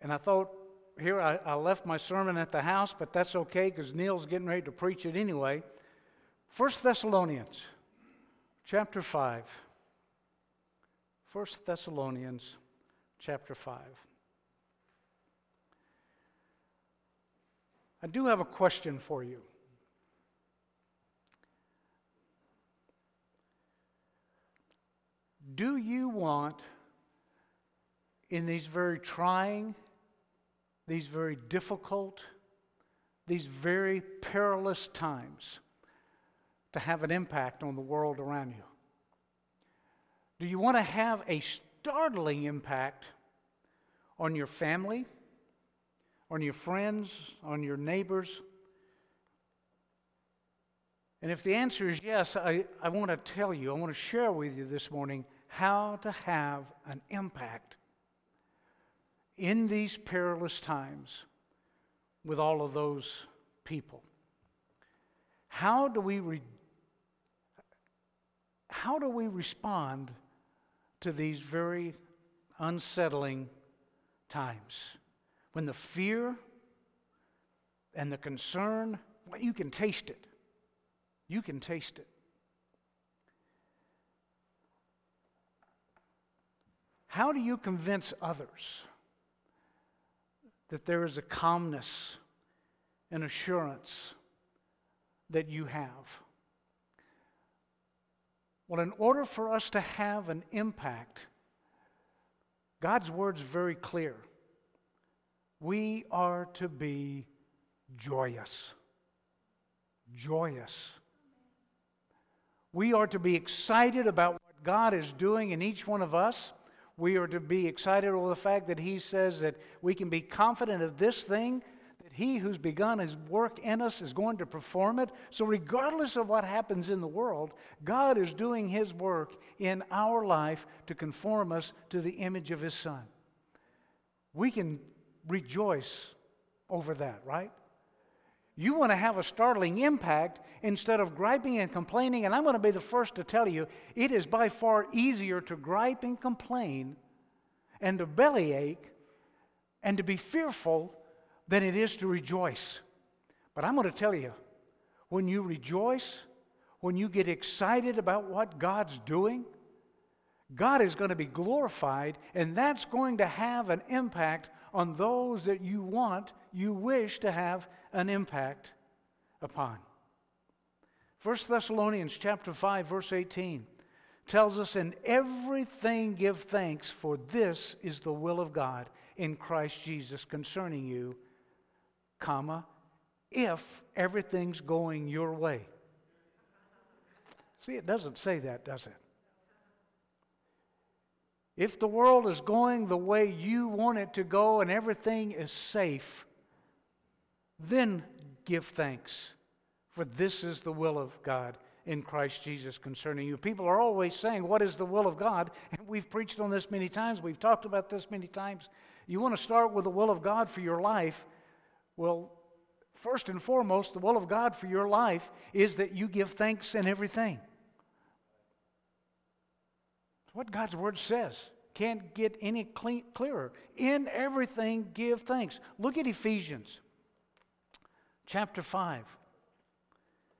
And I thought, here, I, I left my sermon at the house, but that's okay because Neil's getting ready to preach it anyway. First Thessalonians chapter 5. 1 Thessalonians chapter 5. I do have a question for you. Do you want, in these very trying, these very difficult, these very perilous times, to have an impact on the world around you? Do you want to have a startling impact on your family, on your friends, on your neighbors? And if the answer is yes, I, I want to tell you, I want to share with you this morning how to have an impact in these perilous times with all of those people. How do we, re- how do we respond to these very unsettling times when the fear and the concern, well, you can taste it. You can taste it. How do you convince others that there is a calmness and assurance that you have? Well, in order for us to have an impact, God's word's very clear. We are to be joyous. Joyous. We are to be excited about what God is doing in each one of us. We are to be excited over the fact that He says that we can be confident of this thing that he who's begun his work in us is going to perform it. So, regardless of what happens in the world, God is doing his work in our life to conform us to the image of his son. We can rejoice over that, right? You want to have a startling impact instead of griping and complaining. And I'm going to be the first to tell you it is by far easier to gripe and complain and to bellyache and to be fearful than it is to rejoice. But I'm going to tell you, when you rejoice, when you get excited about what God's doing, God is going to be glorified, and that's going to have an impact on those that you want, you wish to have an impact upon. 1 Thessalonians chapter 5 verse 18 tells us in everything give thanks for this is the will of God in Christ Jesus concerning you comma, if everything's going your way. See, it doesn't say that, does it? If the world is going the way you want it to go and everything is safe, then give thanks, for this is the will of God in Christ Jesus concerning you. People are always saying, What is the will of God? And we've preached on this many times, we've talked about this many times. You want to start with the will of God for your life, well, first and foremost, the will of God for your life is that you give thanks in everything. What God's Word says. Can't get any clearer. In everything, give thanks. Look at Ephesians chapter 5.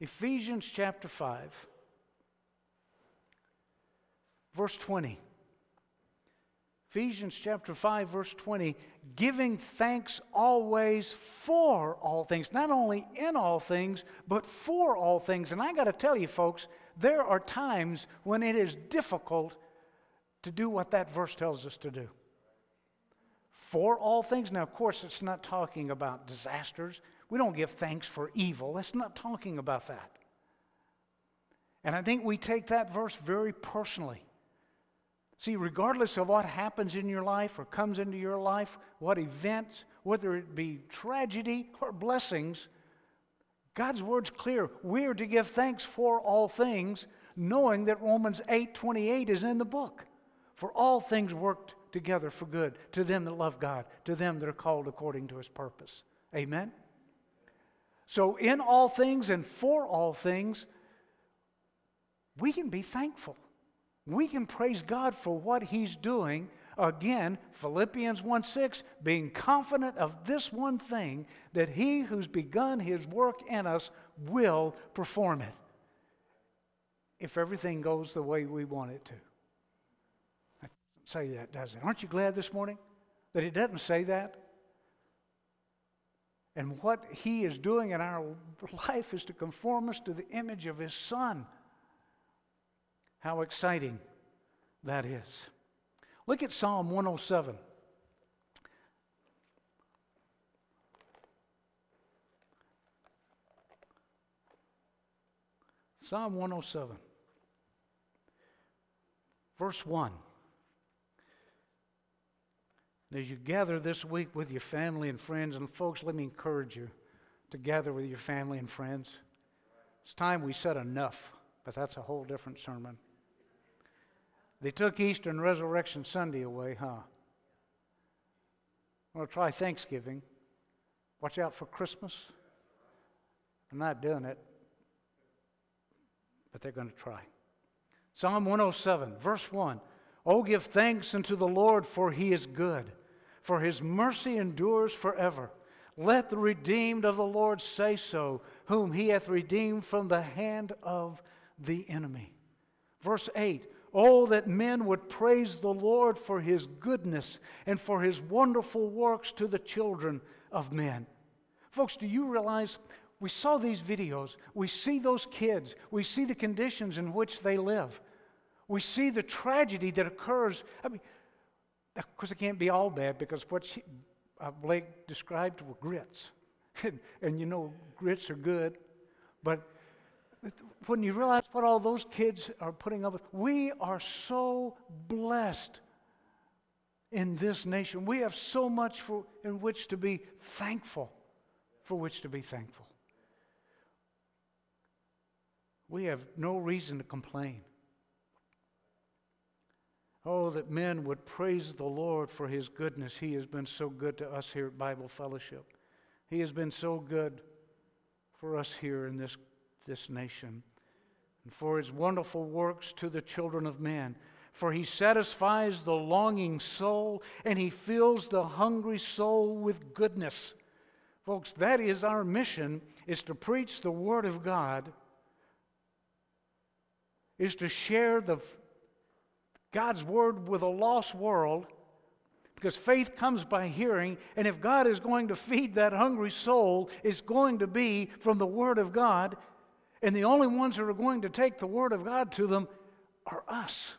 Ephesians chapter 5, verse 20. Ephesians chapter 5, verse 20, giving thanks always for all things, not only in all things, but for all things. And I got to tell you, folks, there are times when it is difficult to do what that verse tells us to do. For all things. Now, of course, it's not talking about disasters. We don't give thanks for evil. That's not talking about that. And I think we take that verse very personally. See, regardless of what happens in your life or comes into your life, what events, whether it be tragedy or blessings, God's word's clear. We are to give thanks for all things, knowing that Romans 8:28 is in the book. For all things worked together for good to them that love God, to them that are called according to his purpose. Amen. So in all things and for all things, we can be thankful. We can praise God for what He's doing Again, Philippians 1 6, being confident of this one thing, that he who's begun his work in us will perform it. If everything goes the way we want it to. That doesn't say that, does it? Aren't you glad this morning that it doesn't say that? And what he is doing in our life is to conform us to the image of his son. How exciting that is. Look at Psalm 107. Psalm 107, verse 1. As you gather this week with your family and friends, and folks, let me encourage you to gather with your family and friends. It's time we said enough, but that's a whole different sermon. They took Easter and Resurrection Sunday away, huh? Well, try Thanksgiving. Watch out for Christmas. I'm not doing it, but they're going to try. Psalm 107, verse 1. Oh, give thanks unto the Lord, for he is good, for his mercy endures forever. Let the redeemed of the Lord say so, whom he hath redeemed from the hand of the enemy. Verse 8 Oh, that men would praise the Lord for his goodness and for his wonderful works to the children of men. Folks, do you realize we saw these videos? We see those kids, we see the conditions in which they live, we see the tragedy that occurs. I mean, of course, it can't be all bad because what she, uh, Blake described were grits. and, and you know, grits are good, but when you realize what all those kids are putting up with, we are so blessed in this nation. We have so much for, in which to be thankful, for which to be thankful. We have no reason to complain. Oh, that men would praise the Lord for his goodness. He has been so good to us here at Bible Fellowship. He has been so good for us here in this this nation, and for his wonderful works to the children of men. For he satisfies the longing soul, and he fills the hungry soul with goodness. Folks, that is our mission, is to preach the Word of God, is to share the, God's Word with a lost world, because faith comes by hearing, and if God is going to feed that hungry soul, it's going to be from the Word of God. And the only ones who are going to take the Word of God to them are us.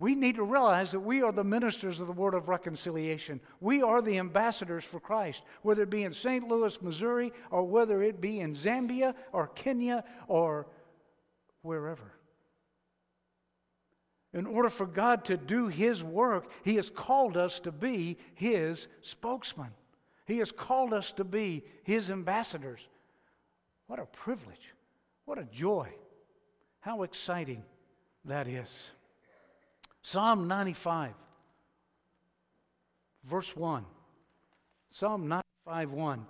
We need to realize that we are the ministers of the Word of reconciliation. We are the ambassadors for Christ, whether it be in St. Louis, Missouri, or whether it be in Zambia or Kenya or wherever. In order for God to do His work, He has called us to be His spokesman. He has called us to be His ambassadors. What a privilege. What a joy. How exciting that is. Psalm 95, verse 1. Psalm 95, 1.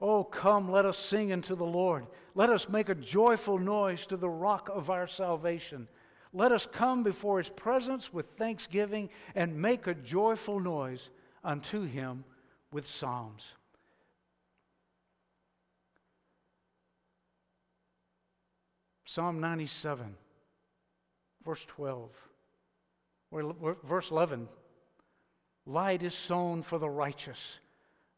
Oh, come, let us sing unto the Lord. Let us make a joyful noise to the rock of our salvation. Let us come before his presence with thanksgiving and make a joyful noise unto him with psalms. Psalm 97, verse 12, verse 11 Light is sown for the righteous,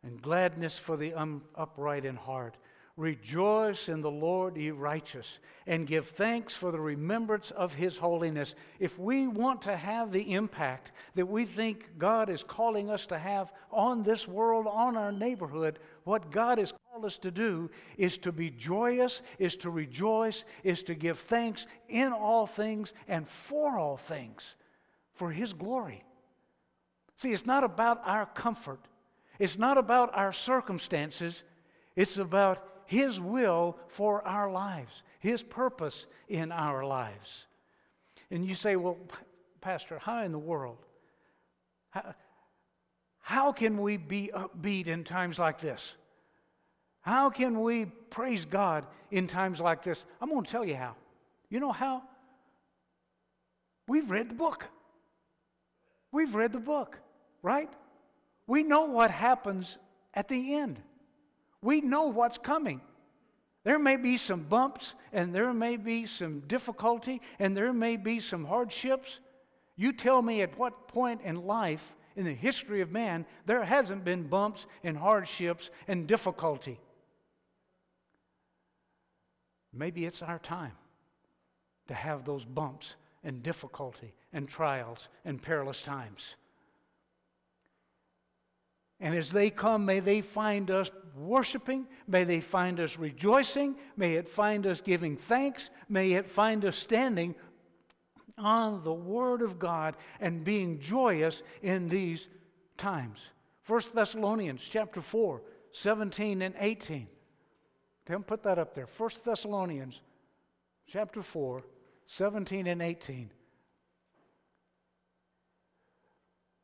and gladness for the upright in heart. Rejoice in the Lord, ye righteous, and give thanks for the remembrance of his holiness. If we want to have the impact that we think God is calling us to have on this world, on our neighborhood, what God has called us to do is to be joyous, is to rejoice, is to give thanks in all things and for all things for his glory. See, it's not about our comfort. It's not about our circumstances. It's about his will for our lives, His purpose in our lives. And you say, well, Pastor, how in the world? How, how can we be upbeat in times like this? How can we praise God in times like this? I'm going to tell you how. You know how? We've read the book. We've read the book, right? We know what happens at the end. We know what's coming. There may be some bumps and there may be some difficulty and there may be some hardships. You tell me at what point in life, in the history of man, there hasn't been bumps and hardships and difficulty. Maybe it's our time to have those bumps and difficulty and trials and perilous times. And as they come, may they find us worshiping. May they find us rejoicing. May it find us giving thanks. May it find us standing on the Word of God and being joyous in these times. 1 Thessalonians chapter 4, 17 and 18. Tim, put that up there. 1 Thessalonians chapter 4, 17 and 18.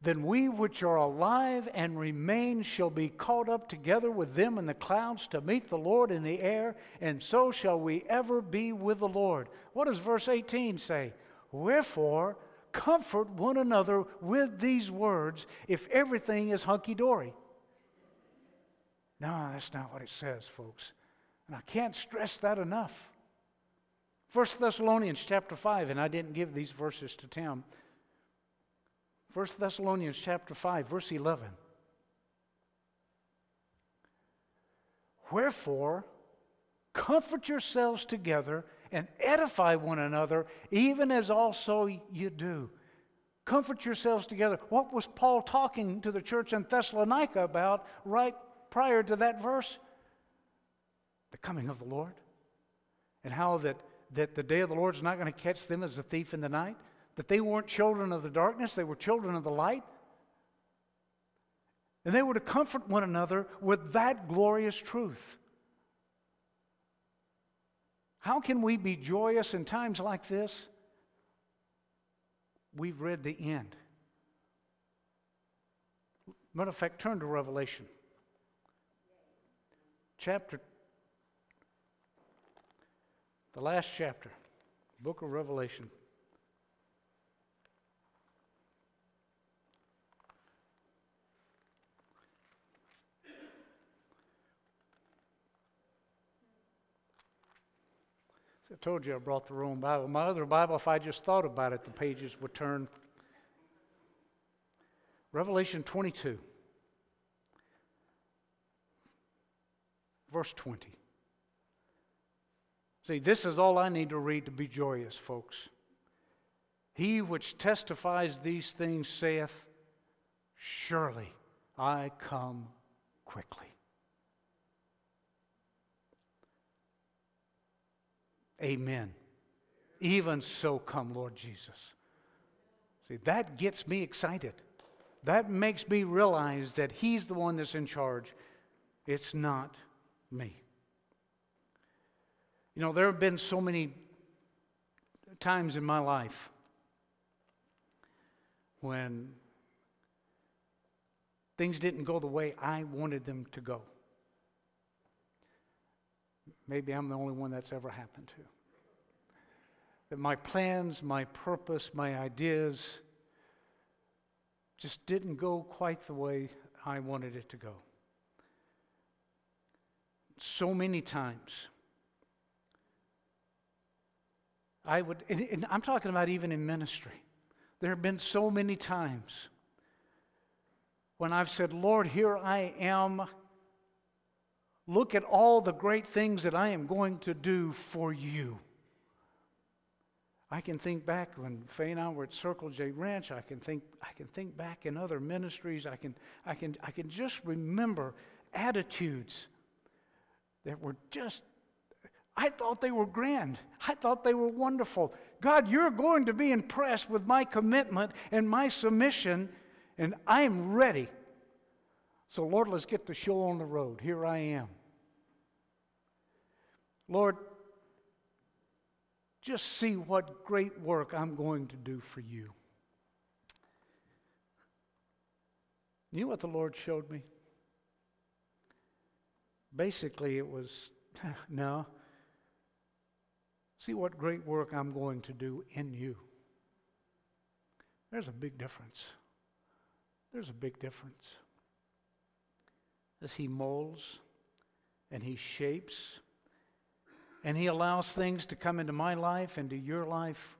Then we which are alive and remain shall be caught up together with them in the clouds to meet the Lord in the air, and so shall we ever be with the Lord. What does verse 18 say? Wherefore, comfort one another with these words if everything is hunky dory. No, that's not what it says, folks. And I can't stress that enough. 1 Thessalonians chapter 5, and I didn't give these verses to Tim. 1 Thessalonians chapter 5, verse 11. Wherefore, comfort yourselves together and edify one another, even as also you do. Comfort yourselves together. What was Paul talking to the church in Thessalonica about right prior to that verse? The coming of the Lord. And how that, that the day of the Lord is not going to catch them as a thief in the night that they weren't children of the darkness, they were children of the light. And they were to comfort one another with that glorious truth. How can we be joyous in times like this? We've read the end. Matter of fact, turn to Revelation. Chapter, the last chapter, book of Revelation. I told you I brought the wrong Bible. My other Bible, if I just thought about it, the pages would turn. Revelation 22, verse 20. See, this is all I need to read to be joyous, folks. He which testifies these things saith, Surely I come quickly. Amen. Even so, come, Lord Jesus. See, that gets me excited. That makes me realize that He's the one that's in charge. It's not me. You know, there have been so many times in my life when things didn't go the way I wanted them to go. Maybe I'm the only one that's ever happened to. That my plans, my purpose, my ideas just didn't go quite the way I wanted it to go. So many times. I would, and, and I'm talking about even in ministry. There have been so many times when I've said, Lord, here I am. Look at all the great things that I am going to do for you. I can think back when Faye and I were at Circle J Ranch. I can think, I can think back in other ministries. I can, I, can, I can just remember attitudes that were just, I thought they were grand. I thought they were wonderful. God, you're going to be impressed with my commitment and my submission, and I'm ready. So, Lord, let's get the show on the road. Here I am. Lord, just see what great work I'm going to do for you. You know what the Lord showed me? Basically, it was no. See what great work I'm going to do in you. There's a big difference. There's a big difference. As He molds and He shapes and He allows things to come into my life, into your life,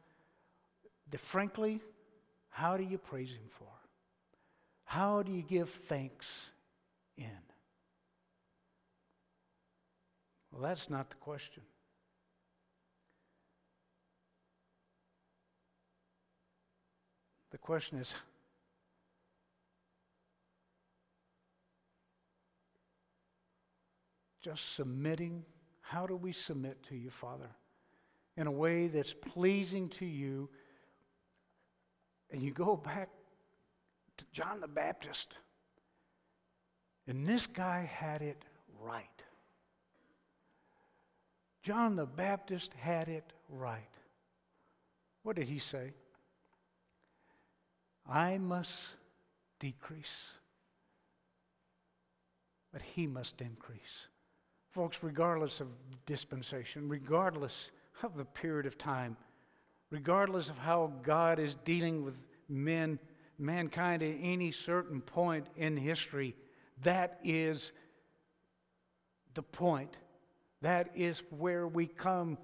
that frankly, how do you praise Him for? How do you give thanks in? Well, that's not the question. The question is just submitting. How do we submit to you, Father, in a way that's pleasing to you? And you go back to John the Baptist, and this guy had it right. John the Baptist had it right. What did he say? I must decrease, but he must increase. Folks, regardless of dispensation, regardless of the period of time, regardless of how God is dealing with men, mankind at any certain point in history, that is the point that is where we come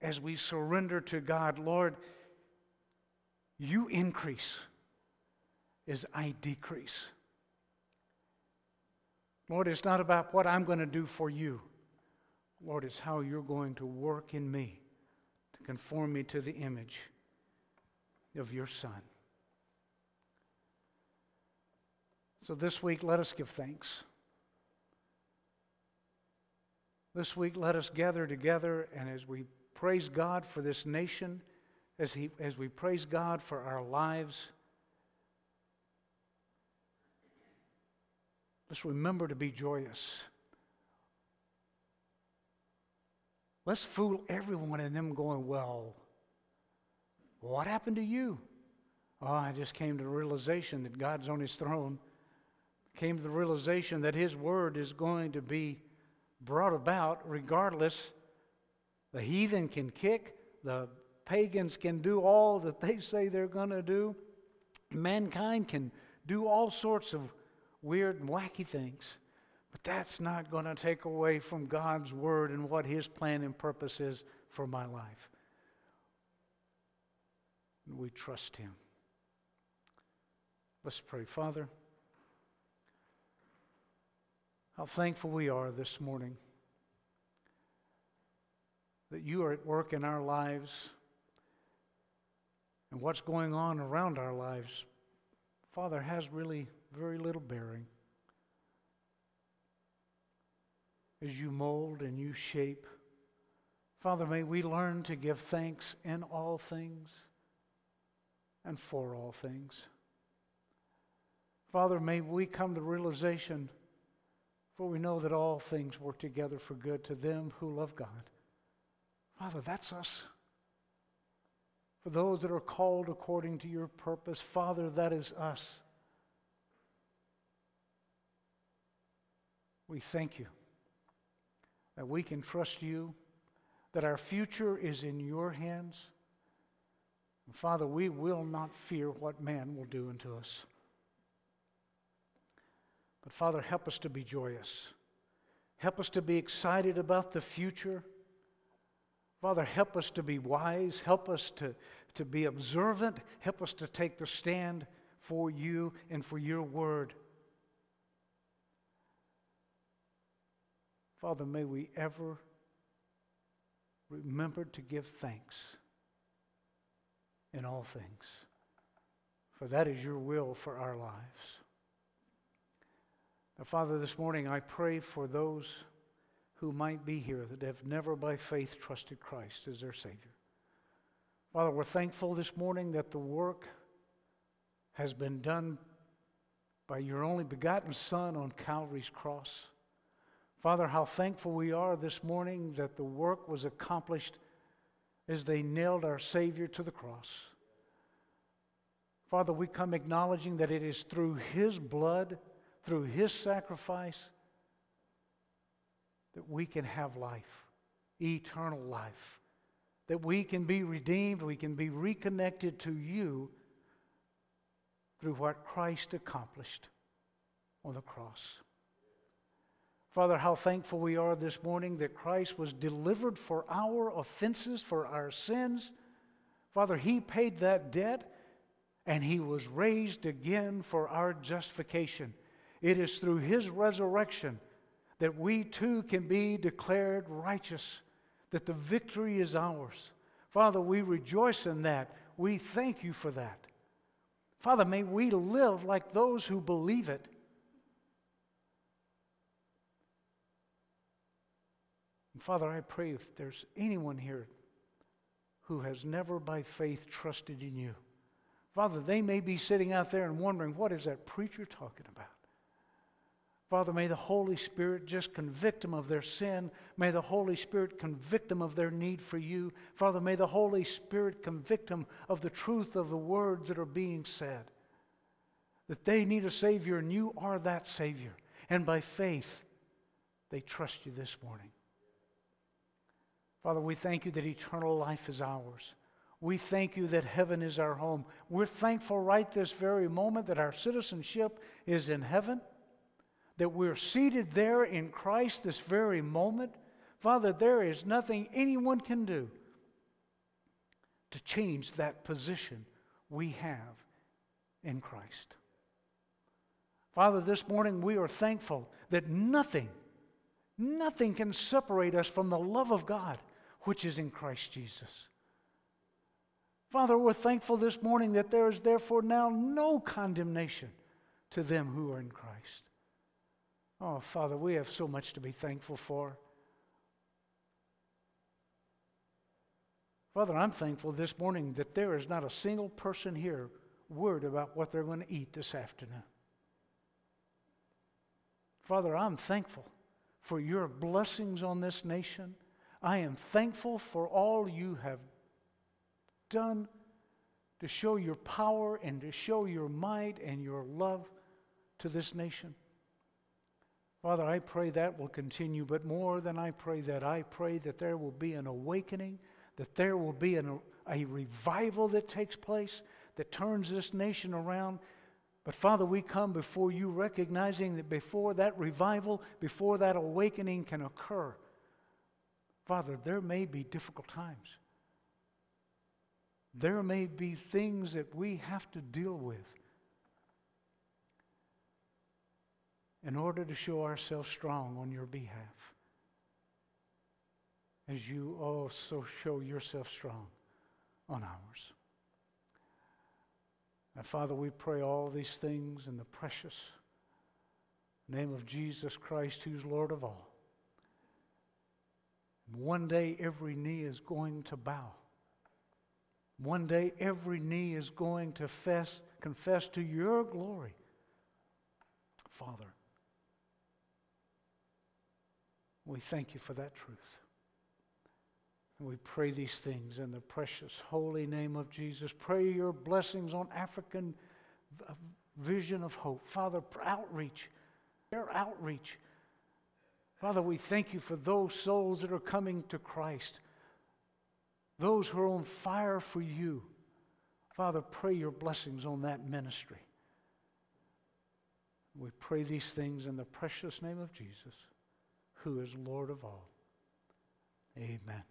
as we surrender to God. Lord, you increase as I decrease. Lord, it's not about what I'm going to do for you. Lord, it's how you're going to work in me to conform me to the image of your Son. So this week, let us give thanks. This week, let us gather together and as we praise God for this nation, as, he, as we praise God for our lives, let's remember to be joyous. Let's fool everyone in them going, Well, what happened to you? Oh, I just came to the realization that God's on his throne. Came to the realization that his word is going to be brought about regardless. The heathen can kick, the pagans can do all that they say they're going to do. Mankind can do all sorts of weird and wacky things. But that's not going to take away from God's word and what his plan and purpose is for my life. We trust him. Let's pray. Father, how thankful we are this morning that you are at work in our lives and what's going on around our lives, Father, has really very little bearing. As you mold and you shape, Father, may we learn to give thanks in all things and for all things. Father, may we come to realization for we know that all things work together for good to them who love God. Father, that's us. For those that are called according to your purpose, Father, that is us. We thank you that we can trust you, that our future is in your hands. And Father, we will not fear what man will do unto us. But Father, help us to be joyous. Help us to be excited about the future. Father, help us to be wise. Help us to, to be observant. Help us to take the stand for you and for your word. Father, may we ever remember to give thanks in all things, for that is your will for our lives. Now, Father, this morning I pray for those who might be here that have never by faith trusted Christ as their Savior. Father, we're thankful this morning that the work has been done by your only begotten Son on Calvary's cross. Father, how thankful we are this morning that the work was accomplished as they nailed our Savior to the cross. Father, we come acknowledging that it is through His blood through his sacrifice that we can have life, eternal life, that we can be redeemed, we can be reconnected to you through what Christ accomplished on the cross. Father, how thankful we are this morning that Christ was delivered for our offenses, for our sins. Father, He paid that debt and He was raised again for our justification. It is through His resurrection that we too can be declared righteous, that the victory is ours. Father, we rejoice in that. We thank you for that. Father, may we live like those who believe it. Father, I pray if there's anyone here who has never by faith trusted in you, Father, they may be sitting out there and wondering, what is that preacher talking about? Father, may the Holy Spirit just convict them of their sin. May the Holy Spirit convict them of their need for you. Father, may the Holy Spirit convict them of the truth of the words that are being said. That they need a Savior, and you are that Savior. And by faith, they trust you this morning. Father, we thank you that eternal life is ours. We thank you that heaven is our home. We're thankful right this very moment that our citizenship is in heaven that we're seated there in Christ this very moment. Father, there is nothing anyone can do to change that position we have in Christ. Father, this morning we are thankful that nothing, nothing can separate us from the love of God which is in Christ Jesus. Father, we're thankful this morning that there is therefore now no condemnation to them who are in Christ. Oh, Father, we have so much to be thankful for. Father, I'm thankful this morning that there is not a single person here worried about what they're going to eat this afternoon. Father, I'm thankful for your blessings on this nation. I am thankful for all you have done to show your power and to show your might and your love to this nation. Father, I pray that will continue, but more than I pray that, I pray that there will be an awakening, that there will be an, a revival that takes place that turns this nation around. But Father, we come before you recognizing that before that revival, before that awakening can occur, Father, there may be difficult times. There may be things that we have to deal with. in order to show ourselves strong on your behalf. As you also show yourself strong on ours. Now, Father, we pray all these things in the precious name of Jesus Christ, who's Lord of all. One day every knee is going to bow. One day every knee is going to fess, confess to your glory, Father. We thank you for that truth. And we pray these things in the precious holy name of Jesus. Pray your blessings on African uh, vision of hope. Father, outreach, their outreach. Father, we thank you for those souls that are coming to Christ, those who are on fire for you. Father, pray your blessings on that ministry. We pray these things in the precious name of Jesus who is Lord of all. Amen.